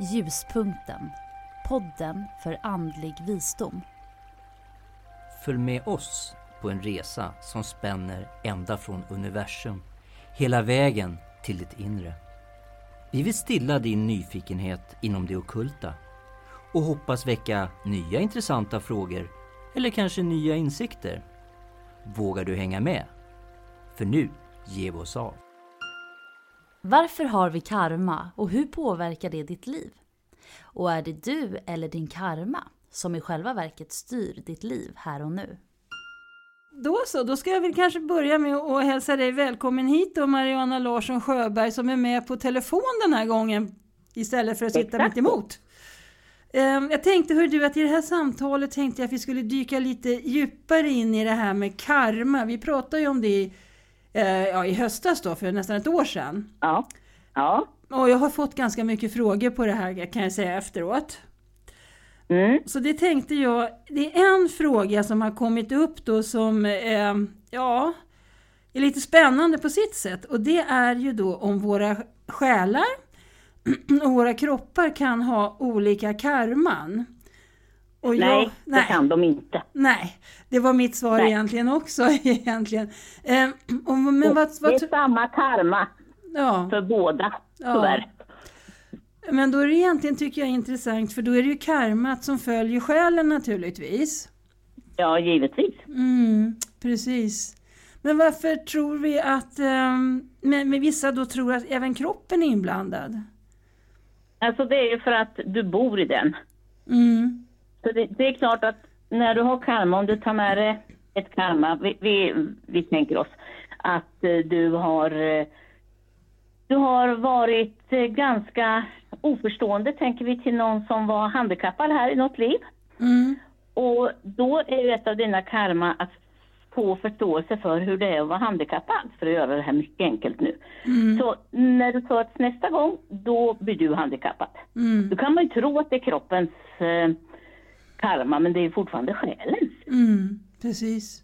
Ljuspunkten, podden för andlig visdom. Följ med oss på en resa som spänner ända från universum hela vägen till ditt inre. Vi vill stilla din nyfikenhet inom det okulta och hoppas väcka nya intressanta frågor eller kanske nya insikter. Vågar du hänga med? För nu ger vi oss av. Varför har vi karma och hur påverkar det ditt liv? Och är det du eller din karma som i själva verket styr ditt liv här och nu? Då så, då ska jag väl kanske börja med att hälsa dig välkommen hit då Mariana Larsson Sjöberg som är med på telefon den här gången istället för att sitta mitt emot. Ehm, jag tänkte hör du att i det här samtalet tänkte jag att vi skulle dyka lite djupare in i det här med karma. Vi pratade ju om det i, ja, i höstas då för nästan ett år sedan. Ja. Ja. Och jag har fått ganska mycket frågor på det här kan jag säga efteråt. Mm. Så det tänkte jag, det är en fråga som har kommit upp då som, eh, ja, är lite spännande på sitt sätt. Och det är ju då om våra själar och våra kroppar kan ha olika karman. Och Nej, jag, det kan de inte. Nej, det var mitt svar Nej. egentligen också. egentligen. Eh, och, men vad, det vad, är samma karma ja. för båda, Ja. tyvärr. Men då är det egentligen, tycker jag, intressant för då är det ju karmat som följer själen naturligtvis. Ja, givetvis. Mm, precis. Men varför tror vi att, men, men vissa då tror att även kroppen är inblandad? Alltså det är ju för att du bor i den. Mm, Så det, det är klart att när du har karma, om du tar med dig ett karma, vi, vi, vi tänker oss att eh, du har eh, du har varit eh, ganska oförstående, tänker vi, till någon som var handikappad här i något liv. mm, Och då är ju ett av dina karma att få förståelse för hur det är att vara handikappad, för att göra det här mycket enkelt nu. mm, Så när du föds nästa gång, då blir du handikappad. mm, Då kan man ju tro att det är kroppens eh, karma, men det är fortfarande själens. mm, precis.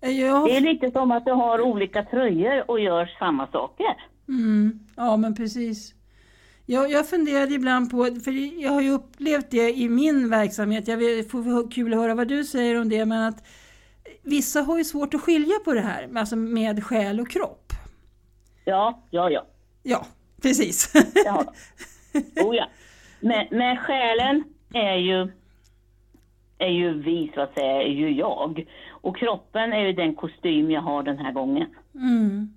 Eh, Jag, Det är lite som att du har olika tröjor och gör samma saker. mm, ja, men precis. Jag, jag funderade ibland på, för jag har ju upplevt det i min verksamhet, jag vet, får får kul att höra vad du säger om det, men att vissa har ju svårt att skilja på det här, alltså med själ och kropp. Ja, ja, ja. Ja, precis. Det har de. Oh, ja. Men, men själen är ju, är ju vi, så att säga, är ju jag. Och kroppen är ju den kostym jag har den här gången. Mm,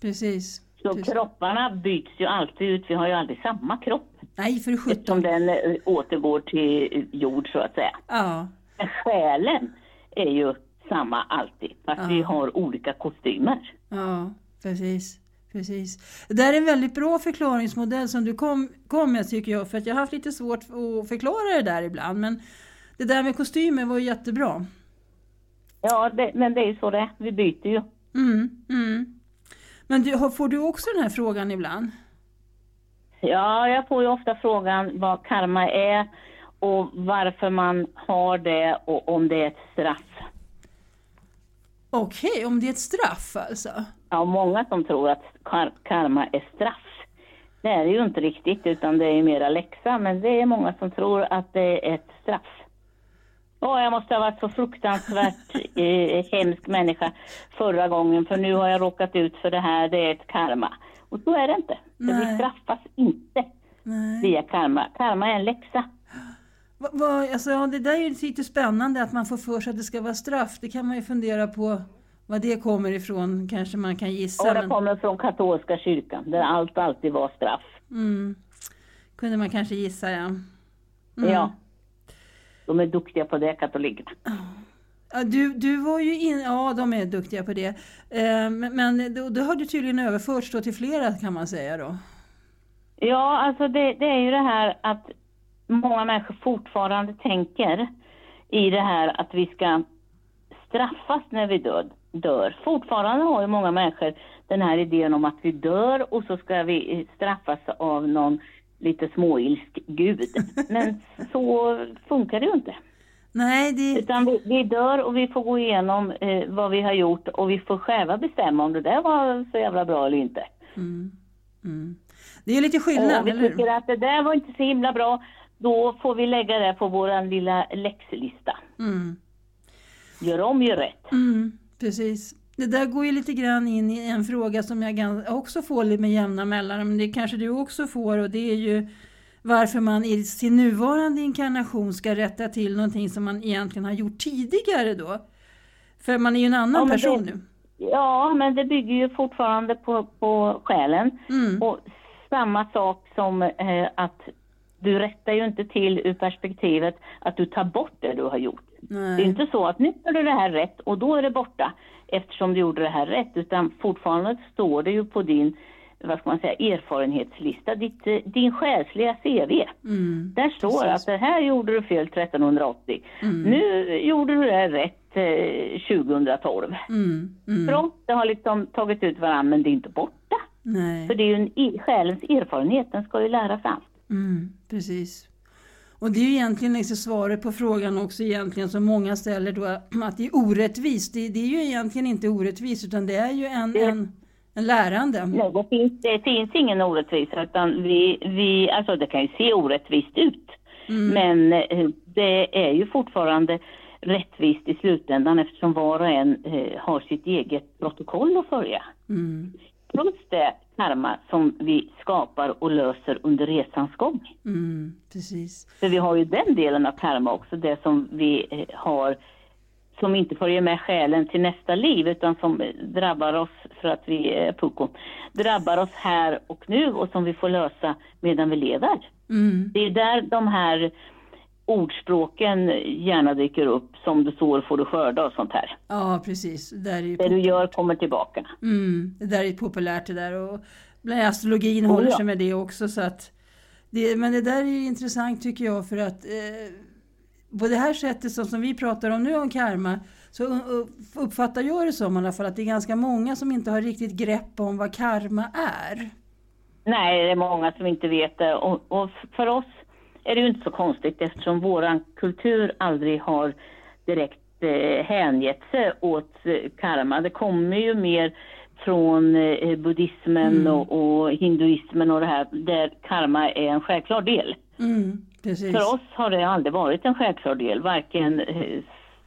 precis. Så precis. kropparna byts ju alltid ut. Vi har ju aldrig samma kropp. Nej, för Eftersom sjutton. den eh, återgår till jord, så att säga. Ja, Men själen är ju samma alltid, fast Ja. vi har olika kostymer. ja, precis. Precis. Det där är en väldigt bra förklaringsmodell som du kom, kom med tycker jag, för att jag har haft lite svårt att förklara det där ibland. Men det där med kostymer var ju jättebra. Ja, det, men det är ju så det. Vi byter ju. Mm, mm. Men du, får du också den här frågan ibland? Ja, jag får ju ofta frågan vad karma är och varför man har det och om det är ett straff. Okej, om det är ett straff alltså? Ja, många som tror att kar karma är straff. Det är det ju inte riktigt, utan det är mera läxa, men det är många som tror att det är ett straff. Åh, jag måste ha varit så fruktansvärt eh, hemsk människa förra gången, för nu har jag råkat ut för det här, det är ett karma. Och så är det inte. Nej. vi straffas inte Nej. via karma. Karma är en läxa. Va, va, alltså, ja, det där är ju lite spännande att man får för sig att det ska vara straff. Det kan man ju fundera på var det kommer ifrån, kanske man kan gissa. Och det Men, kommer från katolska kyrkan, där allt alltid var straff. mm, kunde man kanske gissa, ja. Mm. Ja. De är duktiga på det, katolikerna. Ja, du, du var ju in, ja, de är duktiga på det. Eh, men då, då har du tydligen överförts då till flera kan man säga då. Ja, alltså det, det är ju det här att många människor fortfarande tänker i det här att vi ska straffas när vi död, dör. Fortfarande har ju många människor den här idén om att vi dör och så ska vi straffas av någon lite småilsk gud. Men så funkar det ju inte. Nej, det, Utan vi, vi dör och vi får gå igenom eh, vad vi har gjort och vi får själva bestämma om det där var så jävla bra eller inte. Mm. Mm. Det är lite skillnad, om vi eller tycker att det där var inte så himla bra, då får vi lägga det på vår lilla läxlista. Mm. Gör om, gör rätt. Mm, precis. Det där går ju lite grann in i en fråga som jag också får med jämna mellanrum, men det kanske du också får och det är ju varför man i sin nuvarande inkarnation ska rätta till någonting som man egentligen har gjort tidigare då. För man är ju en annan Ja, person det- nu. Ja, men det bygger ju fortfarande på, på själen. Mm. Och samma sak som eh, att du rättar ju inte till ur perspektivet att du tar bort det du har gjort. Det är Nej. inte så att nu gör du det här rätt och då är det borta eftersom du gjorde det här rätt, utan fortfarande står det ju på din vad ska man säga, erfarenhetslista, ditt, eh, din själsliga CV. Mm. Där står Precis. att det här gjorde du fel 1380. Mm. Nu gjorde du det rätt eh, 2012. Mm. Mm. Det har liksom tagit ut varandra, men det är inte borta. Nej. För det är ju en, i- själens erfarenhet, den ska ju lära sig allt. Mm, precis. Och det är ju egentligen liksom svaret på frågan också egentligen som många ställer då att det är orättvist. Det, det är ju egentligen inte orättvist utan det är ju en, en, en lärande. Nej, det finns, det finns ingen orättvisa, utan vi, vi, alltså det kan ju se orättvist ut. Mm. Men eh, det är ju fortfarande rättvist i slutändan eftersom var och en eh, har sitt eget protokoll att följa. Mm, Plus det karma som vi skapar och löser under resans gång. mm, precis. För vi har ju den delen av karma också, det som vi eh, har som inte följer med själen till nästa liv utan som eh, drabbar oss för att vi är pucko, drabbar oss här och nu och som vi får lösa medan vi lever. Mm, Det är där de här ordspråken gärna dyker upp, som du sår får du skörda och sånt här. ja, precis. Det där är ju Det du gör kommer tillbaka. Mm, det där är populärt det där och bland astrologin Oh, håller ja. sig med det också så att det, men det där är ju intressant tycker jag för att eh, på det här sättet som, som vi pratar om nu om karma så uppfattar jag det som i alla fall att det är ganska många som inte har riktigt grepp om vad karma är. Nej, det är många som inte vet det. Och, och för oss är det ju inte så konstigt eftersom våran kultur aldrig har direkt eh, hängett sig åt eh, karma. Det kommer ju mer från eh, buddhismen Mm. och, och hinduismen och det här där karma är en självklar del. Mm. För oss har det aldrig varit en självklar del, varken eh,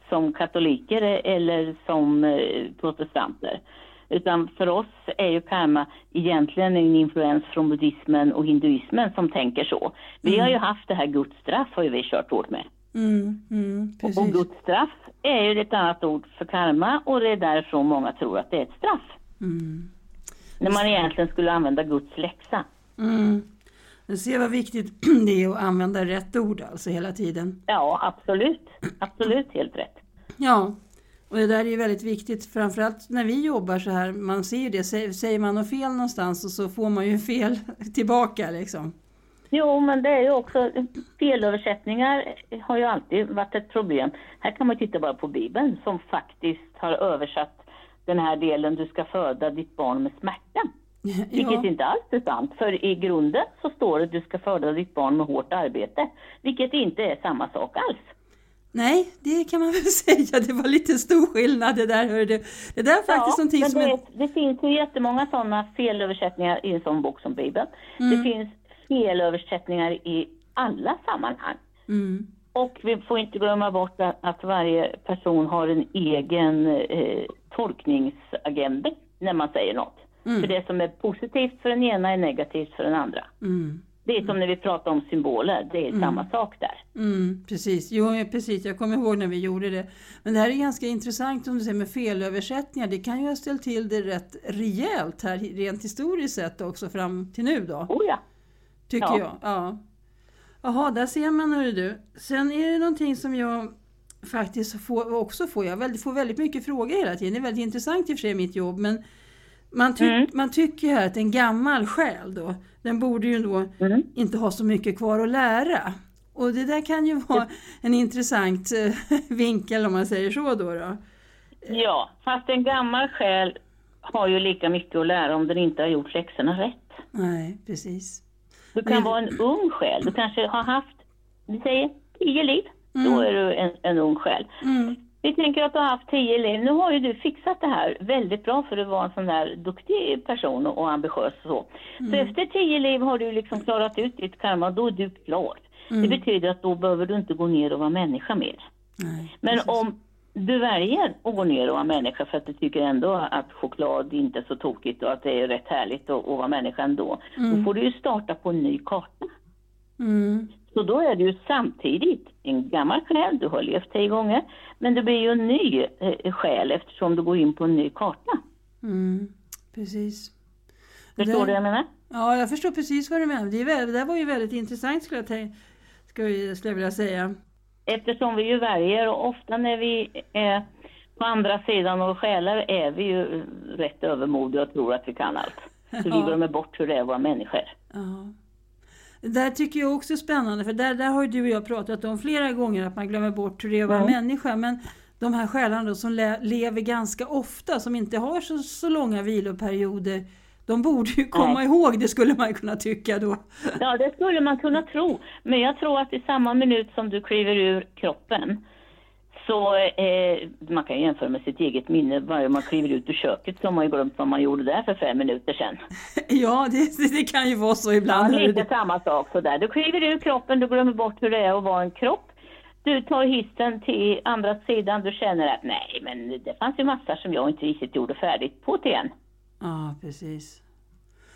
som katoliker eller som eh, protestanter. Utan för oss är ju karma egentligen en influens från buddhismen och hinduismen som tänker så. Vi har ju haft det här Guds straff har ju vi kört hårt med. Mm, mm, Och. Guds straff är ju ett annat ord för karma och det är därifrån många tror att det är ett straff. Mm. När man egentligen skulle använda Guds läxa. Mm. Du ser vad viktigt det är att använda rätt ord alltså hela tiden. Ja, absolut. Absolut helt rätt. Ja, och det där är ju väldigt viktigt, framförallt när vi jobbar så här, man ser ju det, Sä- säger man något fel någonstans och så får man ju fel tillbaka liksom. Jo, men det är ju också felöversättningar har ju alltid varit ett problem. Här kan man titta bara på Bibeln som faktiskt har översatt den här delen du ska föda ditt barn med smärta. Vilket Ja, inte alls är sant, för i grunden så står det du ska föda ditt barn med hårt arbete. Vilket inte är samma sak alls. Nej, det kan man väl säga, det var lite stor skillnad det där hörde. Det där är faktiskt någonting men som det, är... det finns ju jättemånga sådana felöversättningar i en sån bok som Bibeln. Mm. Det finns felöversättningar i alla sammanhang. Mm, Och vi får inte glömma bort att, att varje person har en egen eh, tolkningsagenda när man säger något. Mm. För det som är positivt för den ena är negativt för den andra. mm, Det är som när vi pratar om symboler, det är samma sak där. mm, precis, jo precis, jag kommer ihåg när vi gjorde det. Men det här är ganska intressant som du säger med felöversättningar, det kan ju ha ställt till det rätt rejält här rent historiskt sett också fram till nu då. Oh ja. Tycker Ja. jag. Ja. Jaha, där ser man hur du. Sen är det någonting som jag faktiskt får, också får. Jag får väldigt mycket frågor hela tiden. Det är väldigt intressant i och för sig mitt jobb. Men man, ty, Mm. man tycker ju här att en gammal själ då, den borde ju då Mm. inte ha så mycket kvar att lära. Och det där kan ju vara en intressant eh, vinkel om man säger så då. då. Ja, fast en gammal själ har ju lika mycket att lära om den inte har gjort läxorna rätt. Nej, precis. Du kan Men- vara en ung själ, du kanske har haft, vi säger, tio liv. Då är du en, en ung själ. Mm, Vi tänker att du har haft tio liv. Nu har ju du fixat det här väldigt bra för du var en sån där duktig person och, ambitiös och så. Så efter tio liv har du liksom klarat ut ditt karma, då är du klar. Det betyder att då behöver du inte gå ner och vara människa mer. Nej, Men precis. om du väljer att gå ner och vara människa för att du tycker ändå att choklad inte är så tokigt och att det är rätt härligt att, att vara människa ändå, då får du ju starta på en ny karta. Mm. Så då är du ju samtidigt en gammal själ, du har levt tio gånger, men det blir ju en ny eh, själ eftersom du går in på en ny karta. Mm. Precis. Förstår Det- du vad jag menar? Ja, jag förstår precis vad du menar. Det, är det där var ju väldigt intressant skulle jag, skulle skulle jag vilja säga. Eftersom vi ju väljer och ofta när vi är på andra sidan och själar är vi ju rätt övermodiga och tror att vi kan allt. Så vi Ja. glömmer bort hur det är att vara människor. Ja. Det där tycker jag också är spännande, för där, där har ju du och jag pratat om flera gånger att man glömmer bort hur det är att vara Mm. människa. Men de här själarna då, som le, lever ganska ofta, som inte har så, så långa viloperioder, de borde ju komma Nej. ihåg det skulle man kunna tycka då. Ja, det skulle man kunna tro. Men jag tror att i samma minut som du kliver ur kroppen så eh, man kan jämföra med sitt eget minne. Varje man kliver ut ur köket så har man ju glömt vad man gjorde där för fem minuter sedan. Ja, det, det, kan ju vara så ibland. Ja, lite samma sak sådär. Du kliver ur kroppen, du glömmer bort hur det är att vara en kropp. Du tar hissen till andra sidan, du känner att nej men det fanns ju massor som jag inte riktigt gjorde färdigt på till igen. Ja, precis.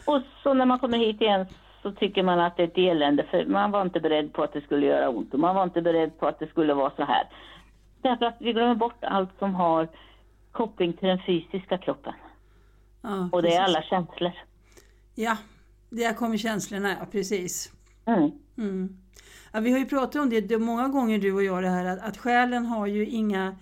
Och så när man kommer hit igen så tycker man att det är ett elände för man var inte beredd på att det skulle göra ont och man var inte beredd på att det skulle vara så här. Därför att vi glömmer bort allt som har koppling till den fysiska kroppen. Ja, Och det är alla känslor. Ja, där kommer känslorna, ja precis. Mm. Mm. Ja, vi har ju pratat om det, det många gånger du och jag det här att, att själen har ju inga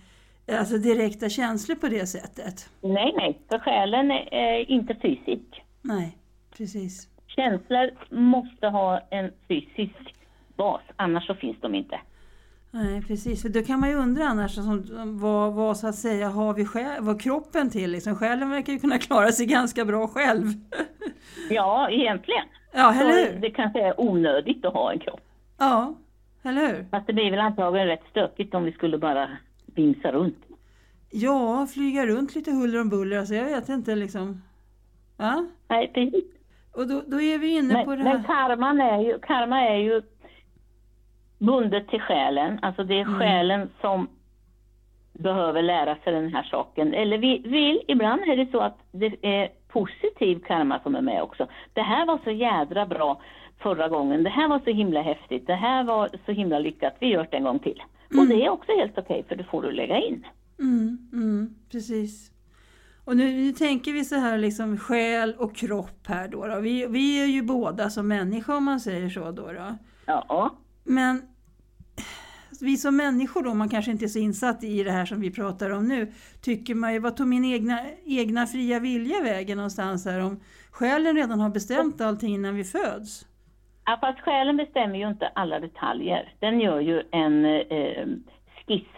alltså, direkta känslor på det sättet. Nej, nej, för själen är inte fysisk. Nej, precis. Känslor måste ha en fysisk bas, annars så finns de inte. Nej, precis. För då kan man ju undra annars som, vad, vad så att säga har vi själ, vad kroppen till? Liksom, själen verkar ju kunna klara sig ganska bra själv. Ja, egentligen. Ja, eller hur? det kanske är onödigt att ha en kropp. Ja, eller hur? Fast det blir väl antagligen rätt stökigt om vi skulle bara vimsa runt. Ja, flyga runt lite huller om buller. Alltså, jag vet inte liksom. Ja? Nej, precis. Och då, då är vi inne Men, på det men här. karman är ju, karma är ju bundet till själen. Alltså det är Mm. själen som behöver lära sig den här saken. Eller vi vill, ibland är det så att det är positiv karma som är med också. Det här var så jädra bra förra gången. Det här var så himla häftigt. Det här var så himla lyckat. Vi gör det en gång till. Och det är också helt okej för det får du lägga in. Mm, mm, precis. Och nu, nu tänker vi så här liksom själ och kropp här då. då. Vi, vi är ju båda som människa om man säger så då. då. Ja. Men vi som människor då, man kanske inte är så insatt i det här som vi pratar om nu, tycker man ju, vad tog min egna, egna fria vilja vägen någonstans här om själen redan har bestämt allting innan vi föds? Ja, fast själen bestämmer ju inte alla detaljer. Den gör ju en eh, skiss.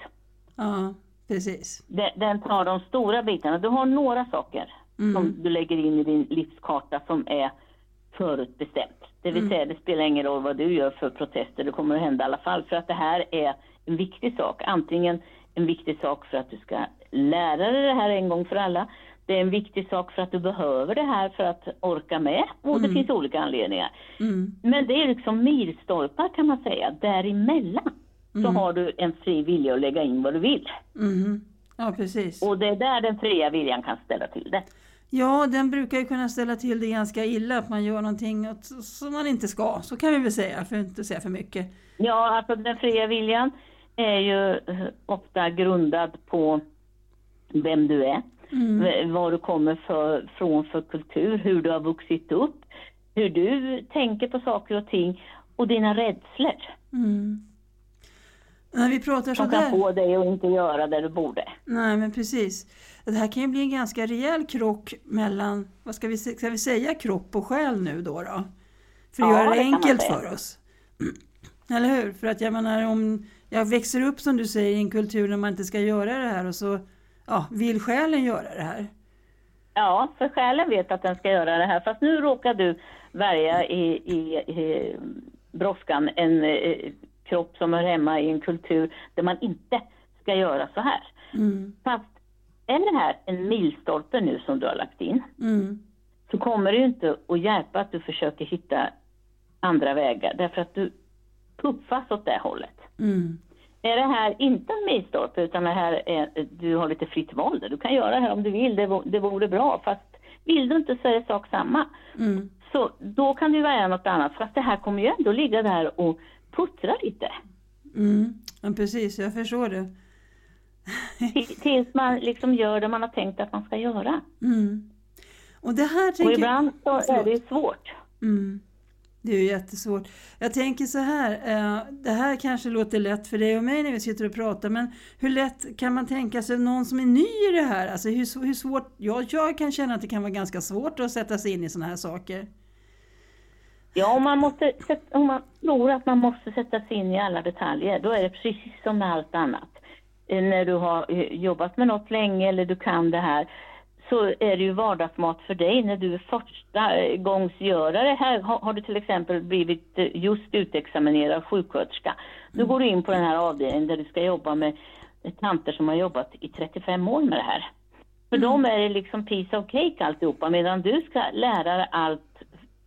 Ja, precis. Den, den tar de stora bitarna. Du har några saker Mm. som du lägger in i din livskarta som är förutbestämt. Det vill säga, det spelar ingen roll vad du gör för protester, det kommer att hända i alla fall. För att det här är en viktig sak. Antingen en viktig sak för att du ska lära dig det här en gång för alla. Det är en viktig sak för att du behöver det här för att orka med. Och det finns olika anledningar. Mm. Men det är liksom milstolpar kan man säga. Däremellan så har du en fri vilja att lägga in vad du vill. Mhm. Ja, precis. Och det är där den fria viljan kan ställa till det. Ja, den brukar ju kunna ställa till det ganska illa, att man gör någonting som man inte ska. Så kan vi väl säga, för att inte säga för mycket. Ja, alltså den fria viljan är ju eh, ofta grundad på vem du är, v- vad du kommer för, från för kultur, hur du har vuxit upp, hur du tänker på saker och ting och dina rädslor Mm. När vi pratar kan sådär... få dig att inte göra det du borde. Nej, men precis. Det här kan ju bli en ganska rejäl krock mellan, vad ska vi, ska vi säga, kropp och själ nu då? då? För att Ja, göra det det enkelt för oss. Eller hur? För att jag menar om jag växer upp som du säger i en kultur där man inte ska göra det här och så ja, vill själen göra det här. Ja, för själen vet att den ska göra det här. Fast nu råkar du välja i, i, i brådskan en eh, kropp som hör hemma i en kultur där man inte ska göra så här. Mm. Fast är det här en milstolpe nu som du har lagt in Mm. så kommer det ju inte att hjälpa att du försöker hitta andra vägar därför att du puffas åt det hållet. Mm. Är det här inte en milstolpe utan det här är, du har lite fritt val där. Du kan göra det här om du vill, det, det vore bra. Fast vill du inte så är det sak samma. Mm. Så då kan du välja något annat. Fast det här kommer ju ändå ligga där och puttra lite. Mm. Ja, precis, jag förstår det. Tills man liksom gör det man har tänkt att man ska göra. Mm. Och det här Och tänker ibland så är det ju svårt. Mm. Det är ju jättesvårt. Jag tänker så här, eh, det här kanske låter lätt för dig och mig när vi sitter och pratar, men hur lätt kan man tänka sig någon som är ny i det här? Alltså hur, hur svårt, ja, jag kan känna att det kan vara ganska svårt att sätta sig in i sådana här saker. Ja, om man, måste, sätta- om man tror att man måste sätta sig in i alla detaljer, då är det precis som med allt annat. Eh, När du har eh, jobbat med något länge eller du kan det här, så är det ju vardagsmat för dig när du är första eh, gångsgörare. Här har, du till exempel blivit just utexaminerad sjuksköterska. Nu går du in på den här avdelningen där du ska jobba med tanter som har jobbat i 35 år med det här. För dem är det liksom piece of cake alltihopa medan du ska lära dig allt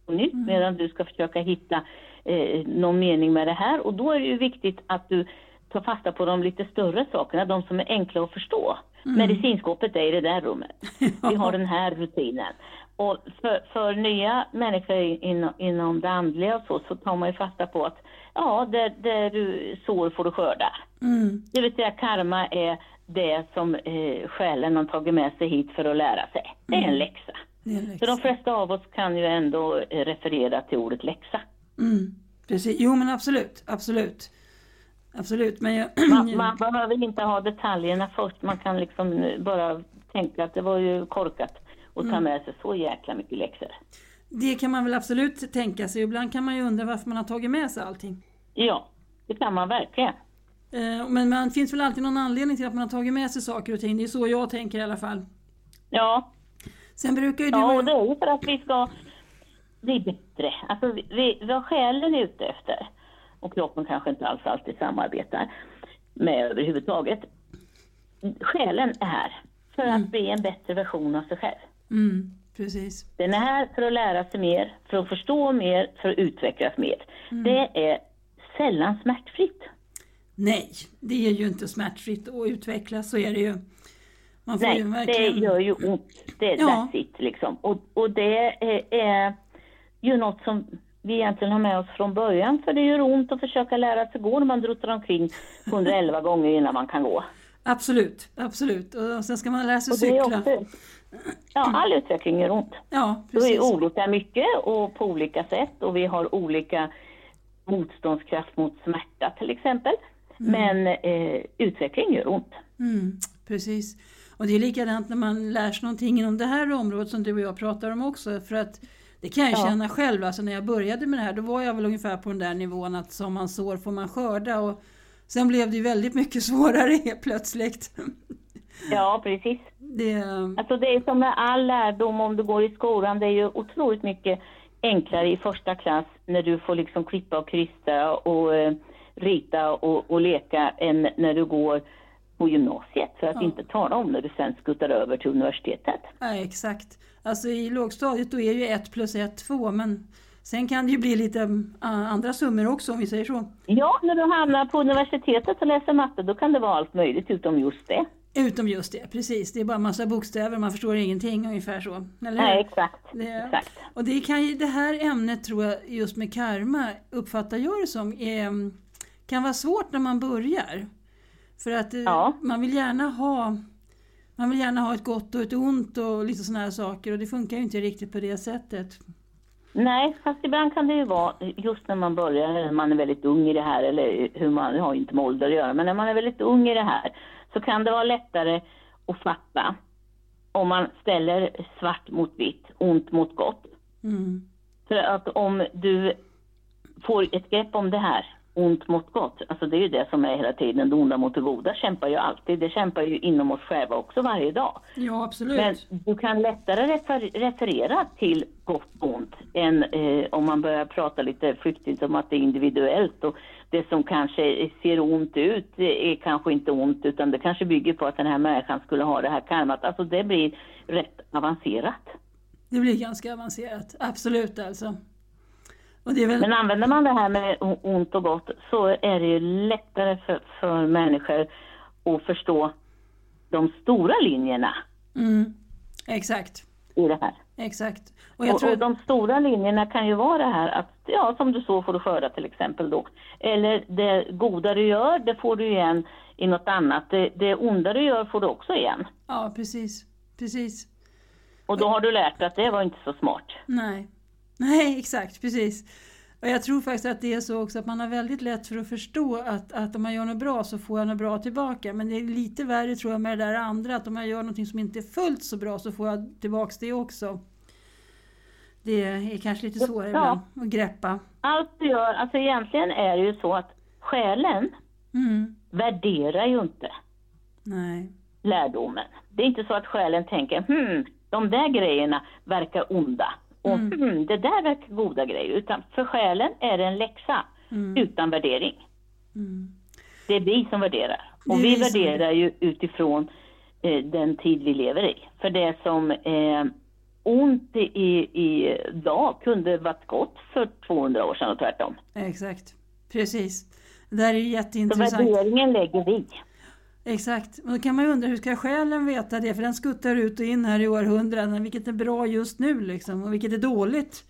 på nytt medan du ska försöka hitta eh, någon mening med det här. Och då är det ju viktigt att du tar fasta på de lite större sakerna, de som är enkla att förstå. Medicinskåpet är i det där rummet. Vi har den här rutinen. Och för, för nya människor inom, inom det andliga och så, så tar man ju fasta på att ja, där, där du sår får du skörda. Mm. Det vill säga karma är det som eh, själen har tagit med sig hit för att lära sig. Det är en läxa. Det läxa. de flesta av oss kan ju ändå eh, referera till ordet läxa. Mm. Precis. Jo men absolut, absolut. Absolut, men jag... Man, man behöver inte ha detaljerna först, man kan liksom eh, bara tänka att det var ju korkat och ta med sig så jäkla mycket läxor. Det kan man väl absolut tänka sig. Ibland kan man ju undra varför man har tagit med sig allting. Ja, det kan man verkligen. Eh, Men man finns väl alltid någon anledning till att man har tagit med sig saker och ting. Det är så jag tänker i alla fall. Ja, Sen brukar ju du ja och det är ju för att vi ska bli bättre. Alltså vi, vad själen är ute efter, och kroppen kanske inte alls alltid samarbetar med överhuvudtaget. Själen är här för att bli en bättre version av sig själv. Mm, precis. Den är här för att lära sig mer, för att förstå mer, för att utvecklas mer. Det är sällan smärtfritt. Nej, det är ju inte smärtfritt att utvecklas, så är det ju. Nej, ju det verkligen... gör ju ont. Det är Ja. that's it liksom. Och, och det är, är ju något som vi egentligen har med oss från början. För det gör ont att försöka lära sig gå när man druttar omkring 111 gånger innan man kan gå. Absolut, absolut. Och sen ska man lära sig Och är cykla. också, ja, all utveckling gör ont. Ja, Då är precis. olika mycket och på olika sätt och vi har olika motståndskraft mot smärta till exempel. Men eh, utveckling gör ont. Mm, precis. Och det är likadant när man lär sig någonting inom det här området som du och jag pratar om också. För att det kan jag ju Ja. känna själv, alltså när jag började med det här då var jag väl ungefär på den där nivån att som man sår får man skörda. Och sen blev det ju väldigt mycket svårare helt plötsligt. Ja, precis. Det, Alltså det är som med all lärdom om du går i skolan, det är ju otroligt mycket enklare i första klass när du får liksom klippa och krysta och eh, rita och, och leka än när du går på gymnasiet. För att Ja. inte tala om när du sen skuttar över till universitetet. ja, exakt. Alltså i lågstadiet då är ju 1 plus 1 2 men sen kan det ju bli lite ah, andra summor också om vi säger så. Ja, när du hamnar på universitetet och läser matte då kan det vara allt möjligt utom just det. Utom just det, precis. Det är bara massa bokstäver, man förstår ingenting ungefär så. Eller? Nej, exakt. Det, exakt. och det, kan ju, det här ämnet tror jag, just med karma, uppfattar jag det som, är, kan vara svårt när man börjar. För att eh, Ja. man vill gärna ha man vill gärna ha ett gott och ett ont och lite sådana här saker och det funkar ju inte riktigt på det sättet. Nej, fast ibland kan det ju vara just när man börjar, när man är väldigt ung i det här, eller hur man det har ju inte med ålder att göra, men när man är väldigt ung i det här så kan det vara lättare att fatta om man ställer svart mot vitt, ont mot gott. Mm. För att om du får ett grepp om det här ont mot gott. Alltså det är ju det som är hela tiden, det onda mot det goda kämpar ju alltid. Det kämpar ju inom oss själva också varje dag. Ja, absolut. Men du kan lättare refer referera till gott och ont än eh, om man börjar prata lite flyktigt om att det är individuellt och det som kanske ser ont ut är kanske inte ont utan det kanske bygger på att den här människan skulle ha det här karmat. Alltså det blir rätt avancerat. Det blir ganska avancerat, absolut alltså. Väl... Men använder man det här med ont och gott så är det ju lättare för, för människor att förstå de stora linjerna. Mm, exakt. I det här. Exakt. Och, och, tror... och, de stora linjerna kan ju vara det här att, ja som du så får du skörda till exempel då. Eller det goda du gör, det får du igen i något annat. Det, det onda du gör får du också igen. Ja, precis. Precis. Och då har du lärt dig att det var inte så smart. Nej, Nej, exakt, precis. Och jag tror faktiskt att det är så också att man har väldigt lätt för att förstå att, att om man gör något bra så får jag något bra tillbaka. Men det är lite värre tror jag med det där andra, att om jag gör något som inte är fullt så bra så får jag tillbaka det också. Det är kanske lite svårare ja. ibland att greppa. Allt du gör, alltså egentligen är det ju så att själen mm. värderar ju inte Nej. lärdomen. Det är inte så att själen tänker, hmm, de där grejerna verkar onda. Och mm. mm. det där verkar goda grejer. Utan för själen är det en läxa mm. utan värdering. Mm. Det är vi som värderar. Och vi, värderar ju utifrån eh, den tid vi lever i. För det som eh, ont i, i dag kunde varit gott för 200 år sedan och tvärtom. Exakt, precis. Det där är jätteintressant. Så värderingen lägger vi. Exakt, och då kan man ju undra hur ska själen veta det? För den skuttar ut och in här i århundraden. Vilket är bra just nu liksom och vilket är dåligt?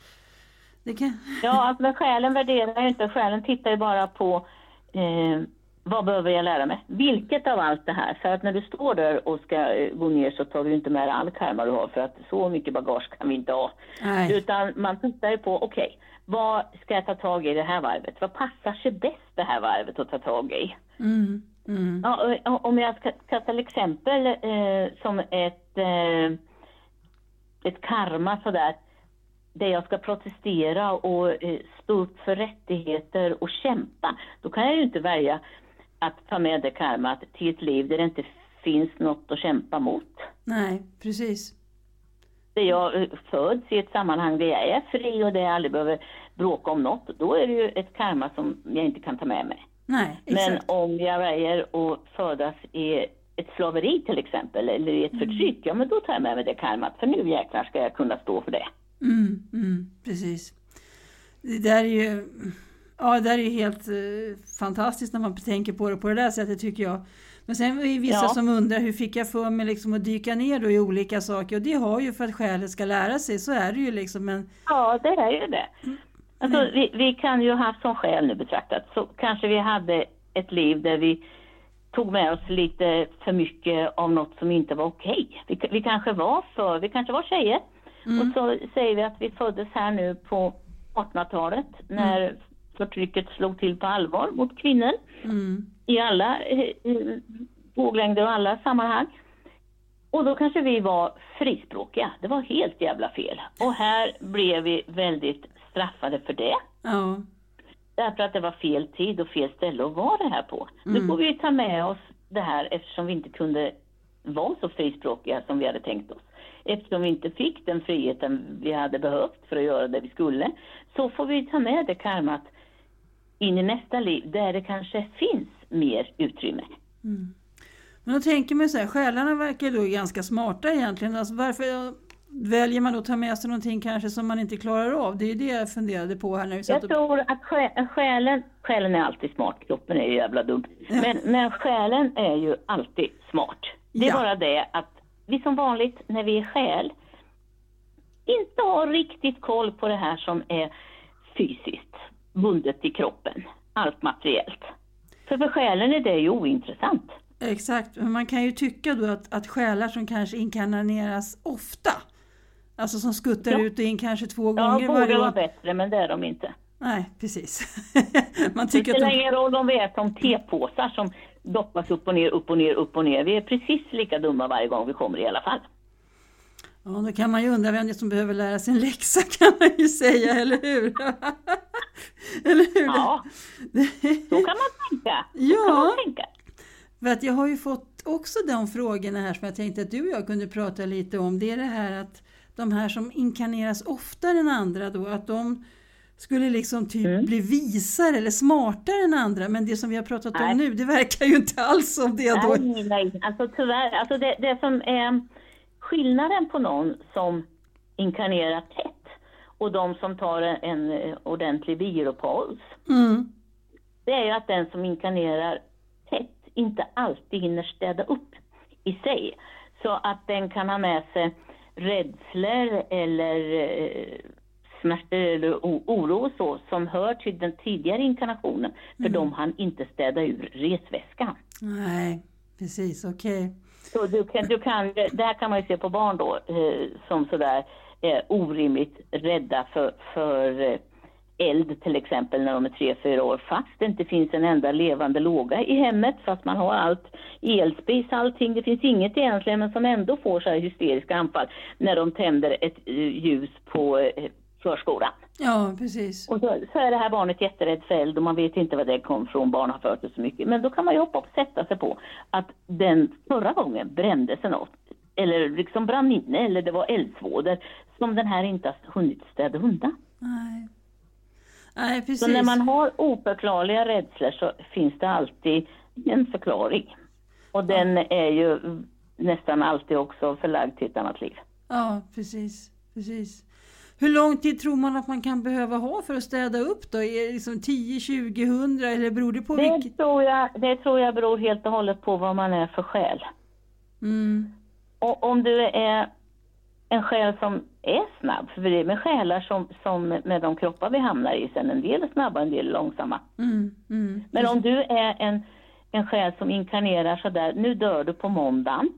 Kan... Ja, alltså själen värderar ju inte. Själen tittar ju bara på eh, vad behöver jag lära mig? Vilket av allt det här? För att när du står där och ska eh, gå ner så tar du inte med all karma du har för att så mycket bagage kan vi inte ha. Nej. Utan man tittar ju på, okej, okay, vad ska jag ta tag i det här varvet? Vad passar sig bäst det här varvet att ta tag i? Mm. Mm. Ja, om jag ska, ska till exempel eh, som ett, eh, ett karma sådär, där jag ska protestera och eh, stå upp för rättigheter och kämpa, då kan jag ju inte välja att ta med det karmat till ett liv där det inte finns något att kämpa mot. Nej, precis. Där jag eh, föds i ett sammanhang där jag är fri och där jag aldrig behöver bråka om något, då är det ju ett karma som jag inte kan ta med mig. Nej, Men om jag väljer att födas i ett slaveri till exempel, eller i ett mm. förtryck, ja men då tar jag med mig det karmat, för nu jäklar ska jag kunna stå för det. Mm, mm, precis. Det där är ju ja, det där är helt uh, fantastiskt när man tänker på det på det där sättet tycker jag. Men sen är det vissa ja. som undrar hur fick jag för mig liksom att dyka ner då i olika saker och det har ju för att själen ska lära sig, så är det ju liksom. Men... Ja, det är ju det. Mm. Alltså, mm. vi, vi, kan ju ha som skäl nu betraktat så kanske vi hade ett liv där vi tog med oss lite för mycket av något som inte var okej. Vi, vi, kanske var för, vi kanske var tjejer. Mm. Och så säger vi att vi föddes här nu på 1800-talet när mm. förtrycket slog till på allvar mot kvinnor. Mm. I alla eh, våglängder och alla sammanhang. Och då kanske vi var frispråkiga. Det var helt jävla fel. Och här blev vi väldigt straffade för det. Ja. Därför att det var fel tid och fel ställe att vara det här på. Mm. Nu får vi ta med oss det här eftersom vi inte kunde vara så frispråkiga som vi hade tänkt oss. Eftersom vi inte fick den friheten vi hade behövt för att göra det vi skulle, så får vi ta med det karmat in i nästa liv där det kanske finns mer utrymme. Mm. Men då tänker man så här, själarna verkar då ganska smarta egentligen. Alltså varför väljer man att ta med sig någonting kanske som man inte klarar av? Det är det jag funderade på här när vi satt Jag tror att själen, själen är alltid smart, kroppen är ju jävla dum. Men, men själen är ju alltid smart. Det är ja. bara det att vi som vanligt när vi är själ inte har riktigt koll på det här som är fysiskt bundet till kroppen, allt materiellt. För för själen är det ju ointressant. Exakt, men man kan ju tycka då att, att själar som kanske inkarneras ofta Alltså som skuttar ja. ut och in kanske två gånger ja, varje år. vara bättre men det är de inte. Nej, precis. Man tycker det spelar de... ingen roll om vi är som tepåsar som doppas upp och ner, upp och ner, upp och ner. Vi är precis lika dumma varje gång vi kommer i alla fall. Ja, då kan man ju undra vem det är som behöver lära sig en läxa kan man ju säga, eller hur? Eller hur? Ja, så kan man tänka. Ja. kan man tänka. För att jag har ju fått också de frågorna här som jag tänkte att du och jag kunde prata lite om. Det är det här att de här som inkarneras oftare än andra då, att de skulle liksom typ Mm. bli visare eller smartare än andra. Men det som vi har pratat Nej. om nu, det verkar ju inte alls som det då. Nej, nej, alltså tyvärr. Alltså det, det som är skillnaden på någon som inkarnerar tätt och de som tar en, en ordentlig vilopaus, Mm. det är ju att den som inkarnerar tätt inte alltid hinner städa upp i sig. Så att den kan ha med sig rädslor eller eh, smärtor eller oro och så som hör till den tidigare inkarnationen. För de hann inte städa ur resväskan. Nej, precis, okej. Så du kan, du kan, det här kan man ju se på barn då eh, som sådär eh, orimligt rädda för, för eh, eld till exempel när de är tre fyra år fast det inte finns en enda levande låga i hemmet fast man har allt, elspis, allting, det finns inget egentligen men som ändå får så här hysteriska anfall när de tänder ett eh, ljus på eh, förskolan. Ja, precis. Och så, så är det här barnet jätterädd för eld och man vet inte vad det kom från, barn har fört det så mycket. Men då kan man ju hoppa och sätta sig på att den förra gången brände sig något. Eller liksom brann inne eller det var eldsvådor som den här inte har hunnit städa undan. Nej. Nej, precis. Så när man har oförklarliga rädslor så finns det alltid en förklaring. Och den är ju nästan alltid också förlagd till ett annat liv. Ja, precis. precis. Hur lång tid tror man att man kan behöva ha för att städa upp då? Är det liksom 10, 20, 100 eller beror det på Det vilket? tror, jag, det tror jag beror helt och hållet på vad man är för själ. Mm. Och om du är en själ som är snabb, för det är med själar som, som med de kroppar vi hamnar i sen, en del är snabba, en del är långsamma. Mm. Mm. Men om du är en, en själ som inkarnerar sådär, nu dör du på måndagen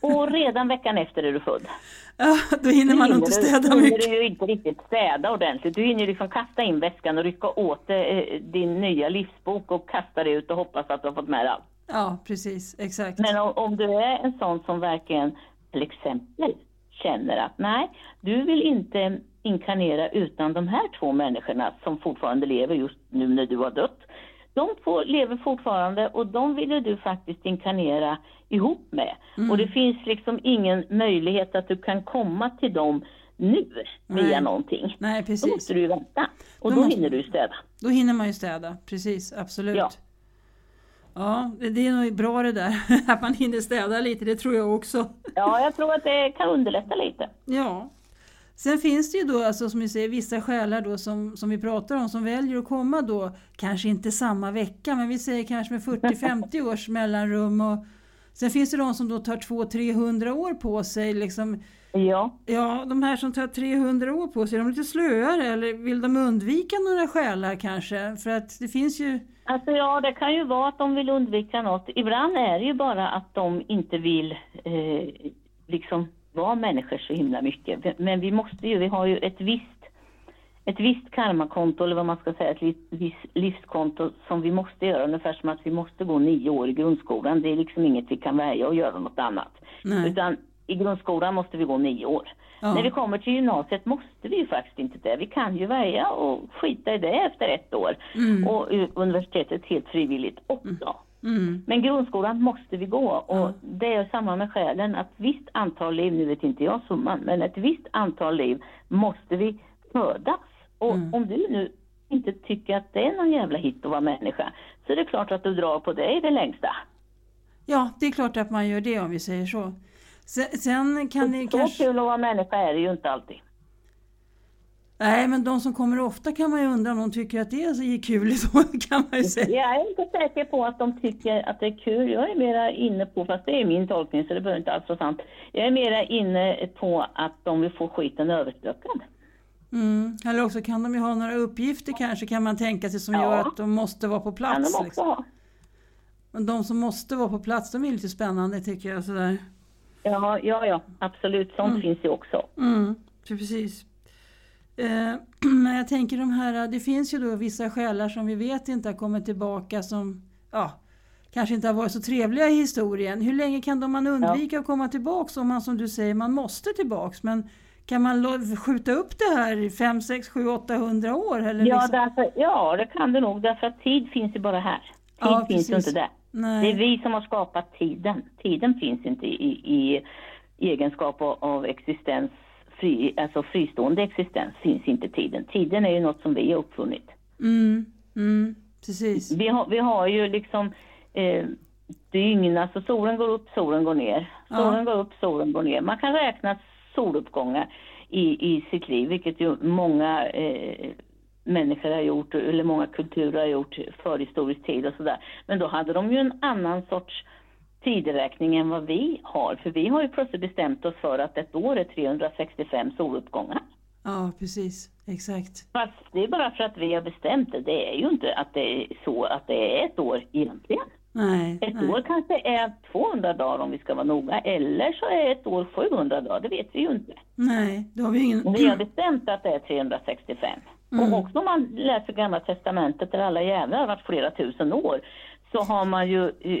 och redan veckan efter är du född. Ja, då hinner man nog inte städa då hinner mycket. du ju inte riktigt städa ordentligt. Du hinner liksom kasta in väskan och rycka åt eh, din nya livsbok och kasta det ut och hoppas att du har fått med allt. Ja, precis. Exakt. Men om, om du är en sån som verkligen till exempel känner att nej, du vill inte inkarnera utan de här två människorna som fortfarande lever just nu när du har dött. De två lever fortfarande och de ville du faktiskt inkarnera ihop med. Och det finns liksom ingen möjlighet att du kan komma till dem nu via Nej. någonting. Nej, Då precis. måste du ju vänta. Och Då då, måste- hinner du ju städa. Då hinner man ju städa. Precis, absolut. Ja. Ja, det är nog bra det där. Att man hinner städa lite, det tror jag också. Ja, jag tror att det kan underlätta lite. Ja. Sen finns det ju då, alltså, som vi säger, vissa själar då som, som vi pratar om som väljer att komma då, kanske inte samma vecka, men vi säger kanske med 40-50 års mellanrum. Och sen finns det de som då tar 200-300 år på sig. Liksom, Ja. ja, de här som tar 300 år på sig, är de lite slöare eller vill de undvika några själar kanske? För att det finns ju... Alltså ja, det kan ju vara att de vill undvika något. Ibland är det ju bara att de inte vill eh, liksom vara människor så himla mycket. Men vi måste ju, vi har ju ett visst ett visst karmakonto eller vad man ska säga, ett visst livskonto som vi måste göra ungefär som att vi måste gå nio år i grundskolan. Det är liksom inget vi kan välja och göra något annat. Nej. Utan i grundskolan måste vi gå nio år. Ja. När vi kommer till gymnasiet måste vi ju faktiskt inte det. Vi kan ju välja och skita i det efter ett år. Mm. Och universitetet helt frivilligt också. Mm. Men grundskolan måste vi gå och det är samma med själen att visst antal liv, nu vet inte jag summan, men ett visst antal liv måste vi födas. Och Mm. om du nu inte tycker att det är någon jävla hit att vara människa så är det klart att du drar på det i det längsta. Ja, det är klart att man gör det om vi säger så. Sen, sen kan det Så kanske... kul att vara människa är det ju inte alltid. Nej, men de som kommer ofta kan man ju undra om de tycker att det är så kul. Så kan man ju säga. Jag är inte säker på att de tycker att det är kul. Jag är mera inne på, fast det är min tolkning så det behöver inte alls vara sant. Jag är mera inne på att de vill få skiten överstökad. Mm. Eller också kan de ju ha några uppgifter kanske kan man tänka sig som Ja. gör att de måste vara på Kan plats. de också Liksom. ha. Men de som måste vara på plats, de är lite spännande tycker jag. Sådär. Ja, ja, ja, absolut. Sånt finns ju också. Mm, precis. Eh, men jag tänker de här, det finns ju då vissa själar som vi vet inte har kommit tillbaka som, ja, kanske inte har varit så trevliga i historien. Hur länge kan då man undvika att komma tillbaks om man som du säger, man måste tillbaks, men kan man skjuta upp det här i 5, 6, 7, 800 år? Eller Ja, liksom? därför, ja, det kan det nog. Därför att tid finns ju bara här. Tid Ja, finns ju inte där. Det är Nej. vi som har skapat tiden. Tiden finns inte i, i, i egenskap av, av existens, fri, alltså fristående existens finns inte tiden. Tiden är ju något som vi har uppfunnit. Mm, mm, precis. Vi har, vi har ju liksom eh, dygn, alltså solen går upp, solen går ner. Ja. Solen går upp, solen går ner. Man kan räkna soluppgångar i, i sitt liv, vilket ju många eh, människor har gjort, eller många kulturer har gjort förhistorisk tid och sådär. Men då hade de ju en annan sorts tideräkning än vad vi har. För vi har ju plötsligt bestämt oss för att ett år är 365 soluppgångar. Ja, precis. Exakt. Fast det är bara för att vi har bestämt det. Det är ju inte att det är så att det är ett år egentligen. Nej. Ett nej. år kanske är 200 dagar om vi ska vara noga, eller så är ett år 700 dagar, det vet vi ju inte. Nej, då har vi ingen... Vi har bestämt att det är 365. Mm. Och också om man läser Gamla Testamentet där alla jävlar har varit flera tusen år, så har man ju eh,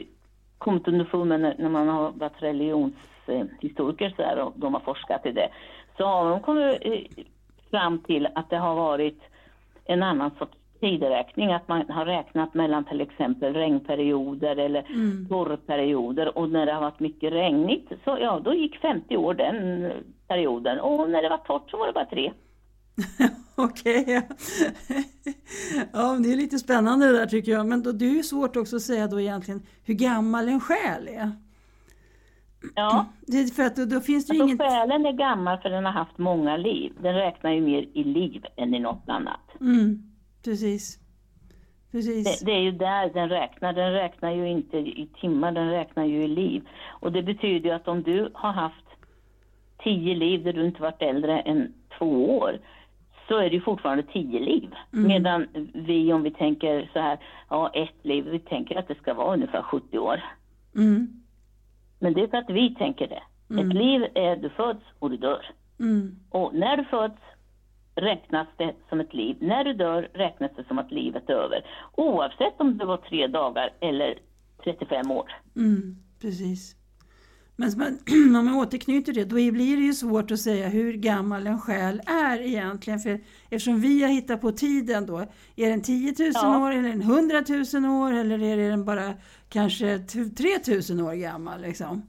kommit underfund med när, man har varit religionshistoriker så här, och de har forskat i det, så har de kommit eh, fram till att det har varit en annan sorts tideräkning, att man har räknat mellan till exempel regnperioder eller Mm. torrperioder och när det har varit mycket regnigt, så ja, då gick 50 år den perioden och när det var torrt så var det bara tre. Okej. ja. ja, det är lite spännande det där tycker jag. Men då, det är ju svårt också att säga då egentligen hur gammal en själ är. Ja, Det för att då, då finns det alltså inget... själen är gammal för den har haft många liv. Den räknar ju mer i liv än i något annat. Mm, precis. Precis. Det, det är ju där den räknar. Den räknar ju inte i timmar, den räknar ju i liv. Och det betyder ju att om du har haft tio liv där du inte varit äldre än två år, så är det fortfarande tio liv. Mm. Medan vi, om vi tänker så här, ja ett liv, vi tänker att det ska vara ungefär 70 år. Mm, Men det är för att vi tänker det. Mm. Ett liv är du föds och du dör. mm, Och när du föds räknas det som ett liv. När du dör räknas det som att livet är över. Oavsett om det var tre dagar eller 35 år. mm, precis. Men man- om man återknyter det, då blir det ju svårt att säga hur gammal en själ är egentligen. För eftersom vi har hittat på tiden då, är den 10 000 Ja. år eller en 100 000 år eller är den bara kanske 3 000 år gammal liksom?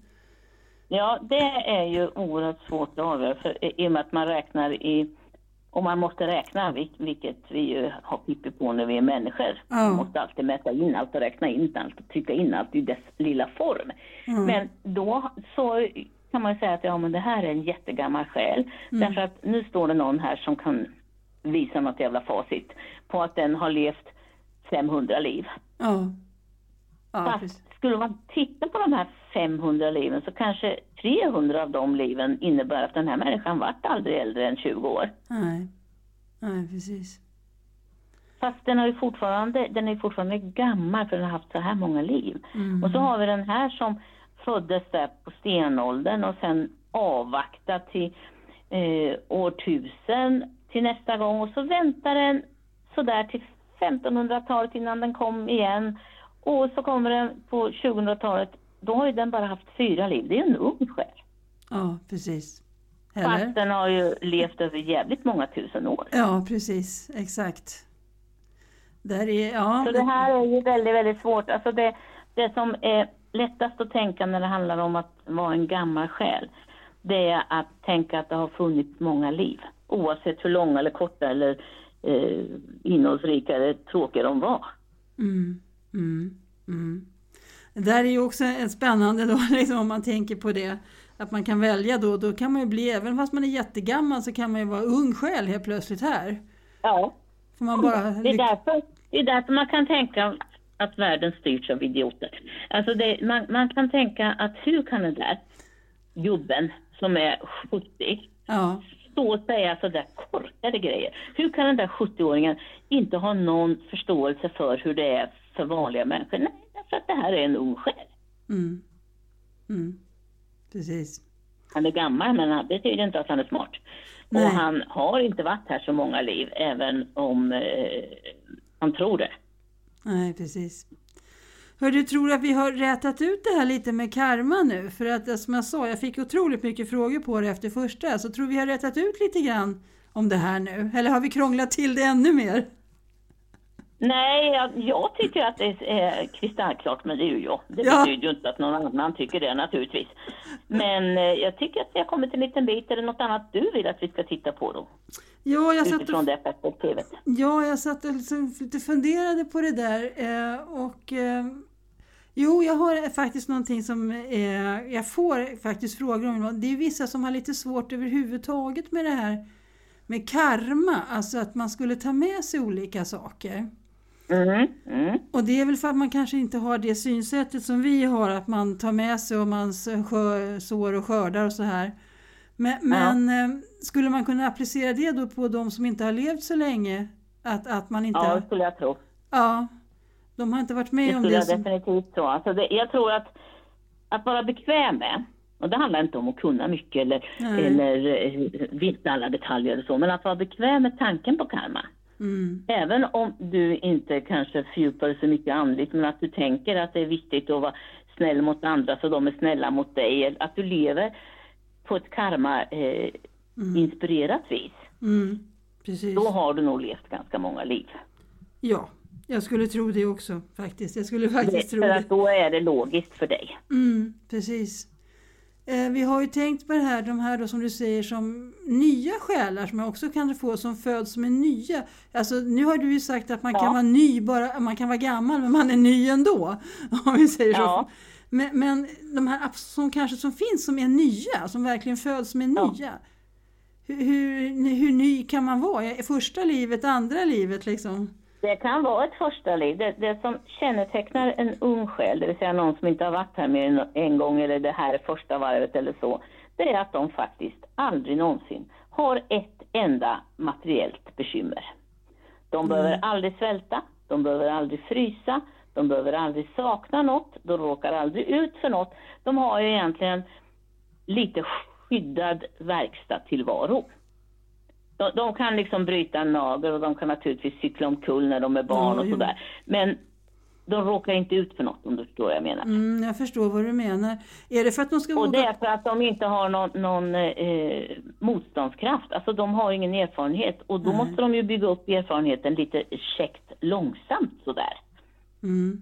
Ja, det är ju oerhört svårt att avgöra för, i och med att man räknar i och man måste räkna, vil- vilket vi ju har pippi på när vi är människor. Man måste alltid mäta in allt och räkna in allt och trycka in allt i dess lilla form. Mm. Men då så kan man säga att ja, men det här är en jättegammal själ. Därför att nu står det någon här som kan visa något jävla facit på att den har levt 500 liv. Ja. Ja, precis. Skulle man titta på de här 500 liven så kanske 300 av de liven innebär att den här människan vart aldrig äldre än 20 år. Nej. Nej, precis. Fast den, har ju fortfarande, den är fortfarande gammal för den har haft så här många liv. Mm. Och så har vi den här som föddes där på stenåldern och sen avvaktat till eh, årtusen till nästa gång och så väntar den sådär till 1500-talet innan den kom igen. Och så kommer den på 2000-talet, då har ju den bara haft fyra liv. Det är en ung själ. Ja, precis. Fast Eller? den har ju levt över jävligt många tusen år. Ja, precis. Exakt. Där är, ja. Så det här är ju väldigt, väldigt svårt. Alltså det, det som är lättast att tänka när det handlar om att vara en gammal själ, det är att tänka att det har funnits många liv. Oavsett hur långa eller korta eller eh, innehållsrika eller tråkiga de var. Mm, mm, mm. Det där är ju också en spännande då, liksom, om man tänker på det. Att man kan välja då, då kan man ju bli, även fast man är jättegammal så kan man ju vara ung själv helt plötsligt här. Ja, Får man bara det är, därför, det är därför man kan tänka att världen styrs av idioter. Alltså det, man, man kan tänka att hur kan den där gubben som är 70 ja, stå och säga sådär korkade grejer. Hur kan den där 70-åringen inte ha någon förståelse för hur det är för vanliga människor? Nej, därför att det här är en ung själ. mm, mm. Precis. Han är gammal, men det betyder inte att han är smart. Nej. Och han har inte varit här så många liv, även om eh, han tror det. Nej, precis. Hör du, tror att vi har rätat ut det här lite med karma nu? För att eh, som jag sa, jag fick otroligt mycket frågor på det efter första, så tror vi har rätat ut lite grann om det här nu? Eller har vi krånglat till det ännu mer? Nej, jag, jag tycker att det är kristallklart, men det är ju jag. Det Ja. betyder ju inte att någon annan tycker det naturligtvis. Men eh, jag tycker att vi har kommit en liten bit. Är det något annat du vill att vi ska titta på då? Ja, jag satt Utifrån det perspektivet. ja, jag satt och liksom lite funderade på det där eh, och eh, Jo, jag har faktiskt någonting som jag får faktiskt frågor om. Det är vissa som har lite svårt överhuvudtaget med det här med karma, alltså att man skulle ta med sig olika saker. Mm, mm. Och det är väl för att man kanske inte har det synsättet som vi har, att man tar med sig och man sår och skördar och så här. Men, men eh, skulle man kunna applicera det då på de som inte har levt så länge? Att, att man inte... Ja, Ja, det skulle jag tro. de har inte varit Det med om skulle det. jag Som, definitivt tro. Alltså det, jag tror att, att vara bekväm med, och det handlar inte om att kunna mycket eller, eller eh, veta alla detaljer och så, men att vara bekväm med tanken på karma. Mm, Även om du inte kanske fördjupar dig så mycket andligt, men att du tänker att det är viktigt att vara snäll mot andra så de är snälla mot dig. Att du lever på ett karma-inspirerat vis. mm, precis. Då har du nog levt ganska många liv. Ja, jag skulle tro det också faktiskt. Jag skulle faktiskt tro För det. att då är det logiskt för dig. Mm, precis. Eh, vi har ju tänkt på det här, de här då som du säger som nya själar som jag också kan få som föds som är nya. Alltså nu har du ju sagt att man Ja. kan vara ny, bara, man kan vara gammal men man är ny ändå. Om vi säger så. Ja. Men, men de här som kanske som finns som är nya, som verkligen föds som är Ja. nya. Hur, hur, hur ny kan man vara? Första livet, andra livet liksom? Det kan vara ett första liv. Det, det som kännetecknar en ung själ, det vill säga någon som inte har varit här mer än en gång eller det här är första varvet eller så, det är att de faktiskt aldrig någonsin har ett enda materiellt bekymmer. De behöver aldrig svälta, de behöver aldrig frysa, de behöver aldrig sakna något, de råkar aldrig ut för något. De har ju egentligen lite skyddad verkstadstillvaro. De, de kan liksom bryta en nagel och de kan naturligtvis cykla omkull när de är barn Ja, och sådär. Men de råkar inte ut för något om du förstår vad jag menar. Mm, jag förstår vad du menar. Är det för att de ska Och det är för att de inte har någon, någon eh, motståndskraft. Alltså de har ingen erfarenhet och då Nej. måste de ju bygga upp erfarenheten lite käckt långsamt sådär. Mm.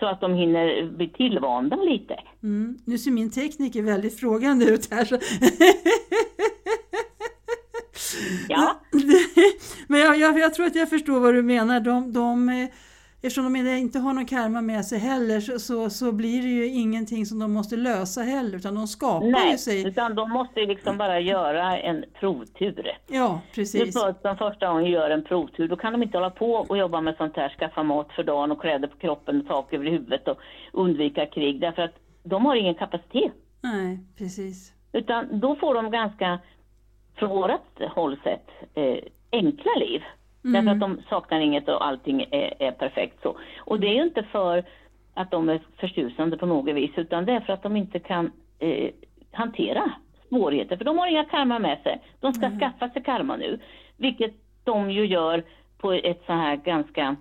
Så att de hinner bli tillvanda lite. Mm. Nu ser min tekniker väldigt frågande ut här. Så. Ja, Men jag, jag, jag tror att jag förstår vad du menar. De, de, eh, eftersom de inte har någon karma med sig heller så, så, så blir det ju ingenting som de måste lösa heller utan de skapar ju nej, sig. utan de måste ju liksom bara göra en provtur. Ja, precis. föds de första gången gör en provtur, då kan de inte hålla på och jobba med sånt här, skaffa mat för dagen och kläder på kroppen och tak över huvudet och undvika krig därför att de har ingen kapacitet. Nej, precis. Utan då får de ganska, från vårat håll sett, eh, enkla liv. Därför att de saknar inget och allting är, är perfekt så. Och det är inte för att de är förtjusande på något vis, utan det är för att de inte kan eh, hantera svårigheter. För de har inga karma med sig. De ska skaffa sig karma nu. Vilket de ju gör på ett så här ganska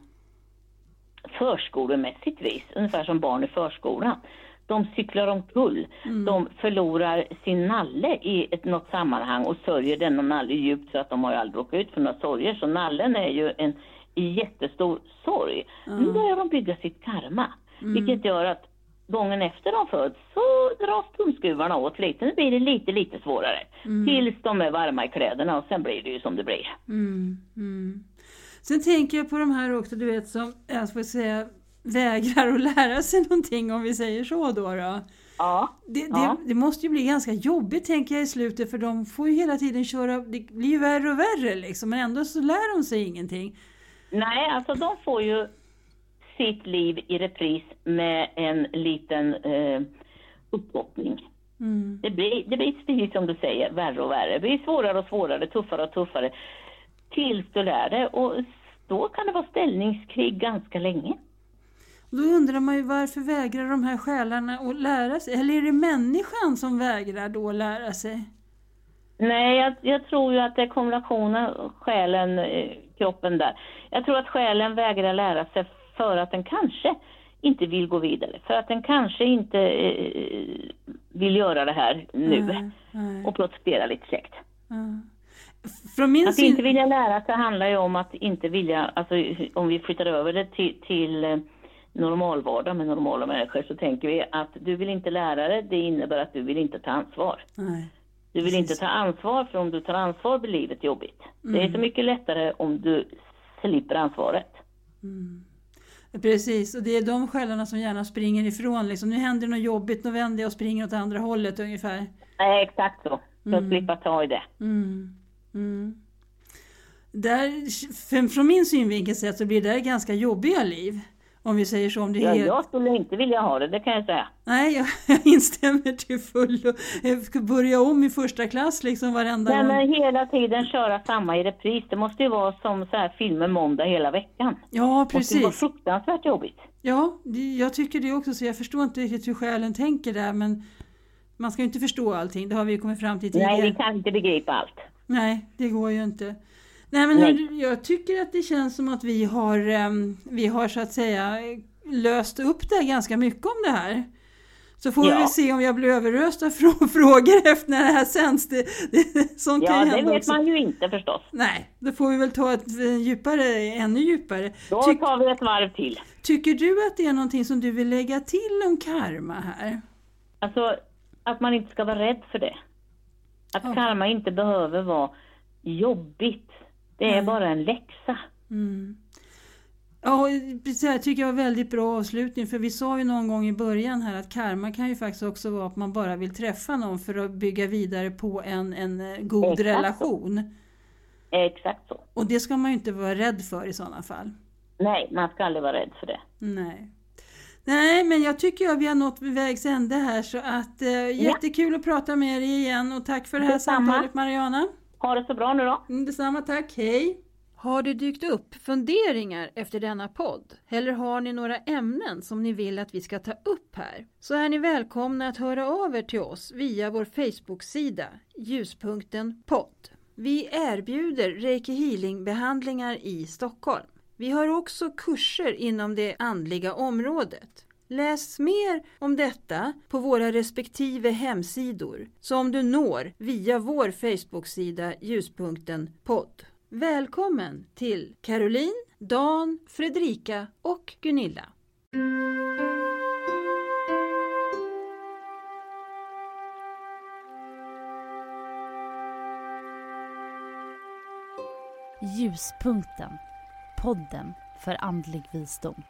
förskolemässigt vis, ungefär som barn i förskolan. De cyklar omkull, de förlorar sin nalle i ett, något sammanhang och sörjer denna nalle djupt så att de har aldrig råkat ut för några sorger. Så nallen är ju en jättestor sorg. Nu börjar de bygga sitt karma, vilket gör att gången efter de föds så dras tumskruvarna åt lite. Nu blir det lite, lite svårare. Tills de är varma i kläderna och sen blir det ju som det blir. Mm, mm. Sen tänker jag på de här också, du vet, som jag får säga vägrar att lära sig någonting om vi säger så då. då. Ja, Det, det, Ja. det måste ju bli ganska jobbigt tänker jag i slutet för de får ju hela tiden köra, det blir ju värre och värre liksom men ändå så lär de sig ingenting. Nej, alltså de får ju sitt liv i repris med en liten eh, upphoppning. Mm. Det blir, det blir precis som du säger, värre och värre. Det blir svårare och svårare, tuffare och tuffare. Tills du lär dig. Och då kan det vara ställningskrig ganska länge. Då undrar man ju varför vägrar de här själarna att lära sig? Eller är det människan som vägrar då att lära sig? Nej, jag, jag tror ju att det är kombinationen, själen, eh, kroppen där. Jag tror att själen vägrar lära sig för att den kanske inte vill gå vidare. För att den kanske inte eh, vill göra det här nu Nej, nej, och protestera lite käckt. min Att inte syn... vilja lära sig handlar ju om att inte vilja, alltså om vi flyttar över det till, till eh, normalvardag med normala människor så tänker vi att du vill inte lära dig, det innebär att du vill inte ta ansvar. Nej. Du vill Precis. inte ta ansvar för om du tar ansvar blir livet jobbigt. Det är så mycket lättare om du slipper ansvaret. Precis, och det är de självarna som gärna springer ifrån. Liksom. Nu händer något jobbigt, nu vänder jag och springer åt andra hållet ungefär. Nej, exakt så. För att slippa ta i det. Mm. Mm. Där, från min synvinkel sett så blir det ganska jobbiga liv. Om vi säger så. Om det är Ja, helt... jag skulle inte vilja ha det, det kan jag säga. Nej, jag, jag instämmer till fullo. Börja om i första klass liksom varenda Nej, men hela tiden köra samma i repris. Det måste ju vara som så här filmer måndag hela veckan. Ja, Det måste vara precis. fruktansvärt jobbigt. Ja, jag tycker det också. Så jag förstår inte riktigt hur själen tänker där. Men man ska ju inte förstå allting. Det har vi ju kommit fram till tidigare. Nej, vi kan inte begripa allt. Nej, det går ju inte. Nej, men hörru, jag tycker att det känns som att vi har, em, vi har så att säga löst upp det ganska mycket om det här. Så får vi Ja. väl se om jag blir överöst av frå- frågor efter när det här sänds. Det, det, sånt kan Ja, ju det hända vet också. man ju inte förstås. Nej, då får vi väl ta ett eh, djupare, ännu djupare. Då Ty, tar vi ett varv till. tycker du att det är någonting som du vill lägga till om karma här? Alltså, att man inte ska vara rädd för det. Att Ja. karma inte behöver vara jobbigt. Det är Nej. bara en läxa. Mm. Ja, det här tycker jag var väldigt bra avslutning för vi sa ju någon gång i början här att karma kan ju faktiskt också vara att man bara vill träffa någon för att bygga vidare på en, en eh, god Exakt så. relation. Exakt så. Och det ska man ju inte vara rädd för i sådana fall. Nej, man ska aldrig vara rädd för det. Nej. Nej, men jag tycker att vi har nått vägs ände här så att eh, jättekul att prata med dig igen och tack för det här Detsamma. samtalet Mariana. Ha det så bra nu då. Mm, Detsamma, tack. Hej! Har det dykt upp funderingar efter denna podd? Eller har ni några ämnen som ni vill att vi ska ta upp här? Så är ni välkomna att höra av er till oss via vår Facebook-sida Ljuspunkten podd. Vi erbjuder Reiki Healing-behandlingar i Stockholm. Vi har också kurser inom det andliga området. Läs mer om detta på våra respektive hemsidor som du når via vår Facebook-sida Ljuspunkten podd. Välkommen till Caroline, Dan, Fredrika och Gunilla. Ljuspunkten. Podden för andlig visdom.